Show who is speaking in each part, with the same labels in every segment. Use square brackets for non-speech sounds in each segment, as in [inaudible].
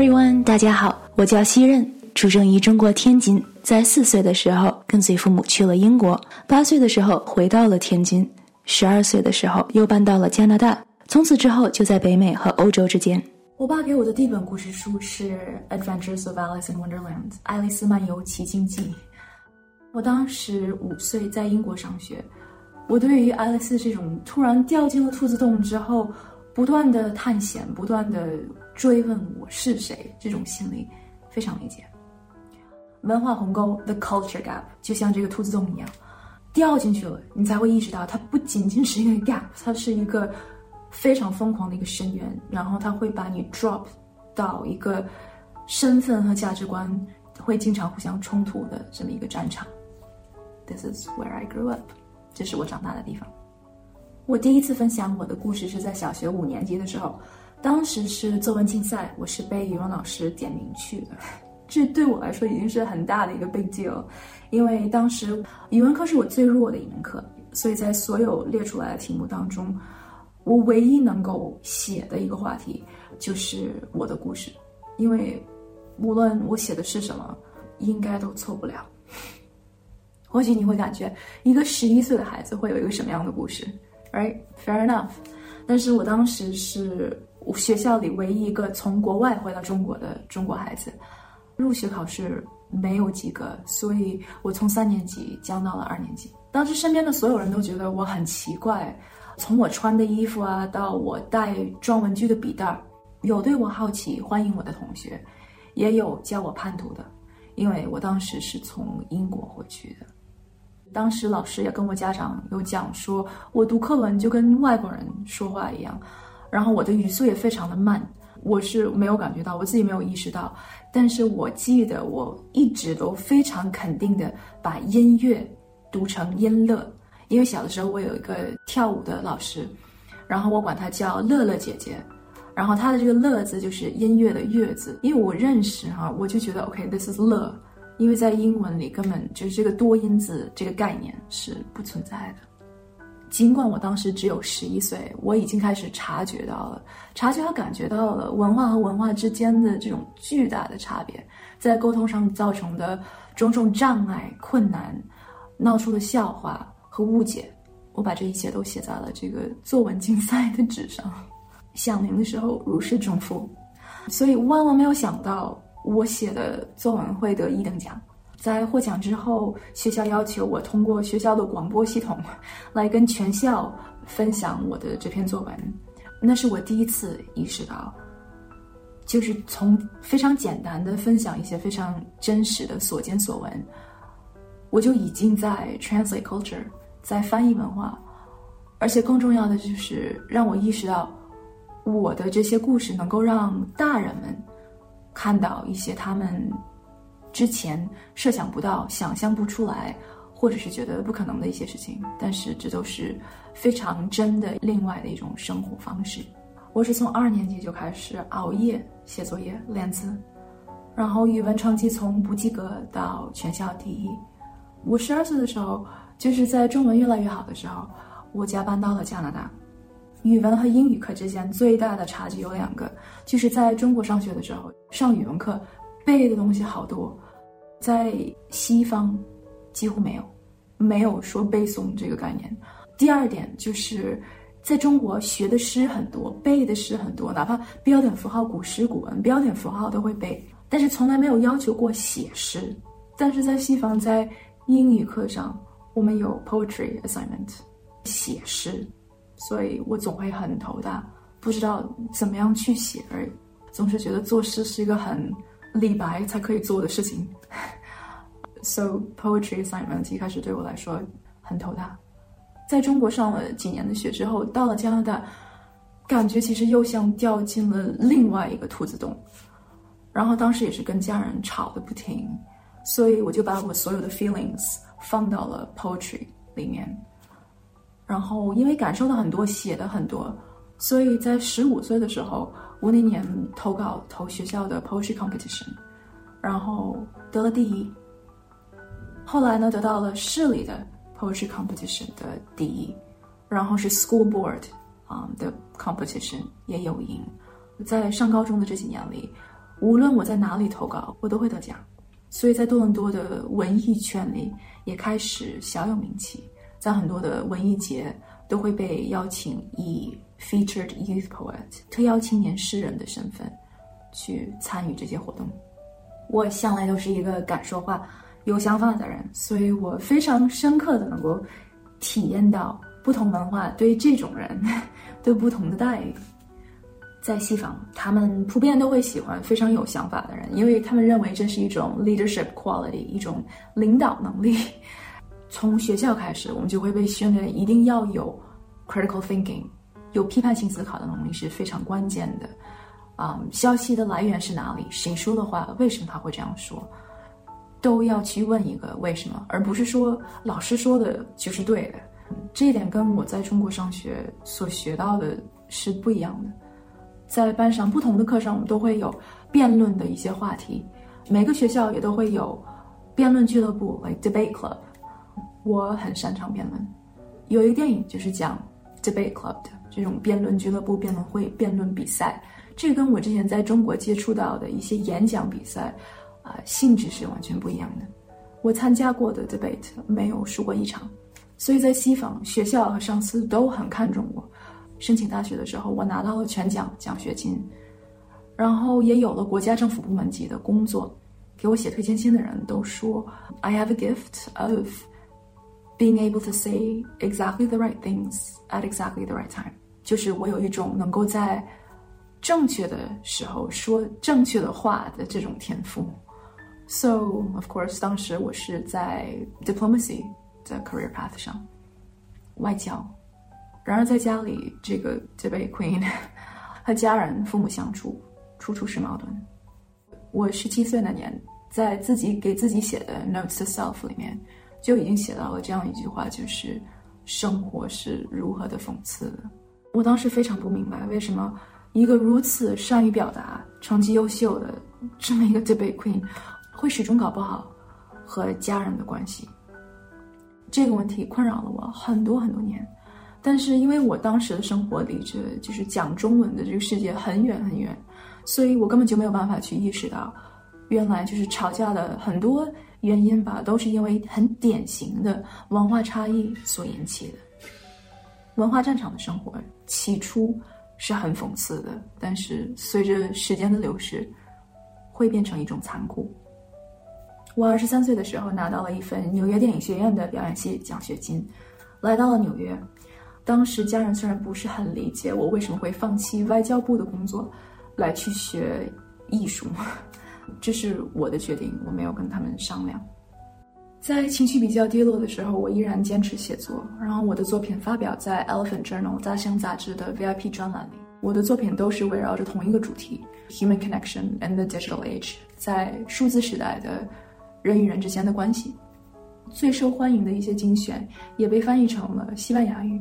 Speaker 1: everyone，大家好，我叫西任，出生于中国天津，在四岁的时候跟随父母去了英国，八岁的时候回到了天津，十二岁的时候又搬到了加拿大，从此之后就在北美和欧洲之间。我爸给我的第一本故事书是《Adventures of Alice in Wonderland》，爱丽丝漫游奇境记。我当时五岁，在英国上学，我对于爱丽丝这种突然掉进了兔子洞之后，不断的探险，不断的。追问我是谁，这种心理非常理解。文化鸿沟 （the culture gap） 就像这个兔子洞一样，掉进去了，你才会意识到它不仅仅是一个 gap，它是一个非常疯狂的一个深渊，然后它会把你 drop 到一个身份和价值观会经常互相冲突的这么一个战场。This is where I grew up，这是我长大的地方。我第一次分享我的故事是在小学五年级的时候。当时是作文竞赛，我是被语文老师点名去的，[laughs] 这对我来说已经是很大的一个 big deal，因为当时语文课是我最弱的一门课，所以在所有列出来的题目当中，我唯一能够写的一个话题就是我的故事，因为无论我写的是什么，应该都错不了。或许你会感觉一个十一岁的孩子会有一个什么样的故事？Right，fair enough，但是我当时是。学校里唯一一个从国外回到中国的中国孩子，入学考试没有及格，所以我从三年级降到了二年级。当时身边的所有人都觉得我很奇怪，从我穿的衣服啊，到我带装文具的笔袋儿，有对我好奇欢迎我的同学，也有叫我叛徒的，因为我当时是从英国回去的。当时老师也跟我家长有讲说，我读课文就跟外国人说话一样。然后我的语速也非常的慢，我是没有感觉到，我自己没有意识到，但是我记得我一直都非常肯定的把音乐读成音乐，因为小的时候我有一个跳舞的老师，然后我管她叫乐乐姐姐，然后她的这个乐字就是音乐的乐字，因为我认识哈，我就觉得 OK，this is 乐，因为在英文里根本就是这个多音字这个概念是不存在的。尽管我当时只有十一岁，我已经开始察觉到了，察觉和感觉到了文化和文化之间的这种巨大的差别，在沟通上造成的种种障碍、困难，闹出的笑话和误解。我把这一切都写在了这个作文竞赛的纸上，响铃的时候如释重负，所以万万没有想到，我写的作文会得一等奖。在获奖之后，学校要求我通过学校的广播系统 [laughs] 来跟全校分享我的这篇作文。那是我第一次意识到，就是从非常简单的分享一些非常真实的所见所闻，我就已经在 translate culture，在翻译文化，而且更重要的就是让我意识到，我的这些故事能够让大人们看到一些他们。之前设想不到、想象不出来，或者是觉得不可能的一些事情，但是这都是非常真的另外的一种生活方式。我是从二年级就开始熬夜写作业练字，然后语文成绩从不及格到全校第一。我十二岁的时候，就是在中文越来越好的时候，我家搬到了加拿大。语文和英语课之间最大的差距有两个，就是在中国上学的时候，上语文课。背的东西好多，在西方几乎没有，没有说背诵这个概念。第二点就是，在中国学的诗很多，背的诗很多，哪怕标点符号、古诗古文、标点符号都会背，但是从来没有要求过写诗。但是在西方，在英语课上，我们有 poetry assignment，写诗，所以我总会很头大，不知道怎么样去写，而总是觉得作诗是一个很。李白才可以做的事情，[laughs] so poetry assignment 一开始对我来说很头大。在中国上了几年的学之后，到了加拿大，感觉其实又像掉进了另外一个兔子洞。然后当时也是跟家人吵得不停，所以我就把我所有的 feelings 放到了 poetry 里面。然后因为感受到很多，写的很多，所以在十五岁的时候。我那年投稿投学校的 poetry competition，然后得了第一。后来呢，得到了市里的 poetry competition 的第一，然后是 school board 啊的 competition 也有赢。在上高中的这几年里，无论我在哪里投稿，我都会得奖。所以在多伦多的文艺圈里也开始小有名气，在很多的文艺节都会被邀请以 featured youth poet 特邀青年诗人的身份去参与这些活动。我向来都是一个敢说话、有想法的人，所以我非常深刻的能够体验到不同文化对这种人 [laughs] 的不同的待遇。在西方，他们普遍都会喜欢非常有想法的人，因为他们认为这是一种 leadership quality，一种领导能力。从学校开始，我们就会被训练一定要有 critical thinking，有批判性思考的能力是非常关键的。啊、消息的来源是哪里？谁说的话？为什么他会这样说？都要去问一个为什么，而不是说老师说的就是对的。这一点跟我在中国上学所学到的是不一样的。在班上不同的课上，我们都会有辩论的一些话题。每个学校也都会有辩论俱乐部，like debate club。我很擅长辩论。有一个电影就是讲 debate club 的这种辩论俱乐部、辩论会、辩论比赛。这跟我之前在中国接触到的一些演讲比赛，啊、性质是完全不一样的。我参加过的 debate 没有输过一场，所以在西方学校和上司都很看重我。申请大学的时候，我拿到了全奖奖学金，然后也有了国家政府部门级的工作。给我写推荐信的人都说，I have a gift of being able to say exactly the right things at exactly the right time。就是我有一种能够在正确的时候说正确的话的这种天赋。So of course，当时我是在 diplomacy 的 career path 上，外交。然而，在家里，这个这位 Queen [laughs] 和家人、父母相处，处处是矛盾。我十七岁那年，在自己给自己写的 Notes to Self 里面， 就已经写到了这样一句话，就是生活是如何的讽刺的。我当时非常不明白，为什么一个如此善于表达、成绩优秀的这么一个 debate Queen，会始终搞不好和家人的关系。这个问题困扰了我很多很多年。但是因为我当时的生活离着就是讲中文的这个世界很远很远，所以我根本就没有办法去意识到，原来就是吵架的很多原因吧，都是因为很典型的文化差异所引起的。文化战场的生活起初是很讽刺的，但是随着时间的流逝，会变成一种残酷。我二十三岁的时候拿到了一份纽约电影学院的表演系奖学金，来到了纽约。当时家人虽然不是很理解我为什么会放弃外交部的工作，来去学艺术，这是我的决定，我没有跟他们商量。在情绪比较低落的时候，我依然坚持写作，然后我的作品发表在《Elephant Journal》大象杂志的 VIP 专栏里。我的作品都是围绕着同一个主题：Human Connection and the Digital Age，在数字时代的人与人之间的关系。最受欢迎的一些精选也被翻译成了西班牙语。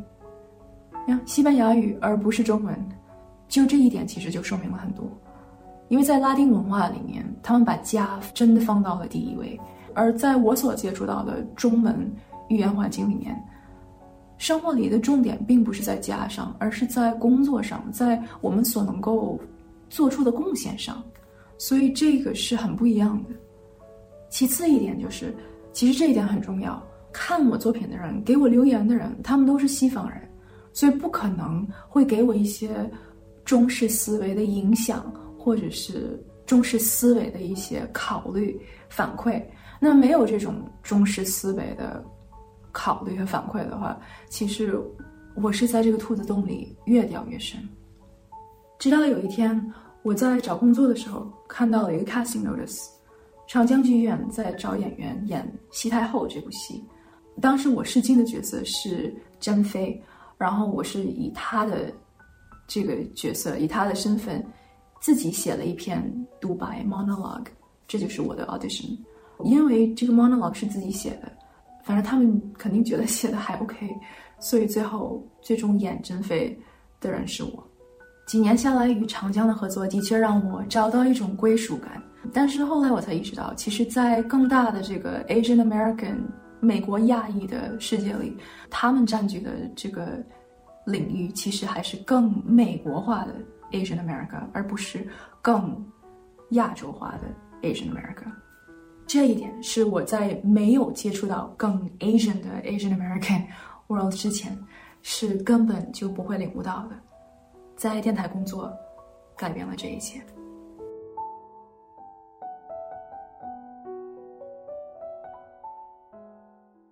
Speaker 1: 西班牙语而不是中文，就这一点其实就说明了很多。因为在拉丁文化里面，他们把家真的放到了第一位，而在我所接触到的中文语言环境里面，生活里的重点并不是在家上，而是在工作上，在我们所能够做出的贡献上。所以这个是很不一样的。其次一点就是，其实这一点很重要。看我作品的人，给我留言的人，他们都是西方人。所以不可能会给我一些中式思维的影响，或者是中式思维的一些考虑反馈。那没有这种中式思维的考虑和反馈的话，其实我是在这个兔子洞里越掉越深。直到有一天，我在找工作的时候看到了一个 casting notice，长江剧院在找演员演《西太后》这部戏。当时我试镜的角色是珍妃。然后我是以他的这个角色，以他的身份，自己写了一篇独白 monologue，这就是我的 audition。因为这个 monologue 是自己写的，反正他们肯定觉得写的还 OK，所以最后最终演珍妃的人是我。几年下来与长江的合作的确让我找到一种归属感，但是后来我才意识到，其实，在更大的这个 Asian American。美国亚裔的世界里，他们占据的这个领域其实还是更美国化的 Asian America，而不是更
Speaker 2: 亚洲化的 Asian America。这一点是我在没有接触到更 Asian 的 Asian American world 之前，是根本就不会领悟到的。在电台工作，改变了这一切。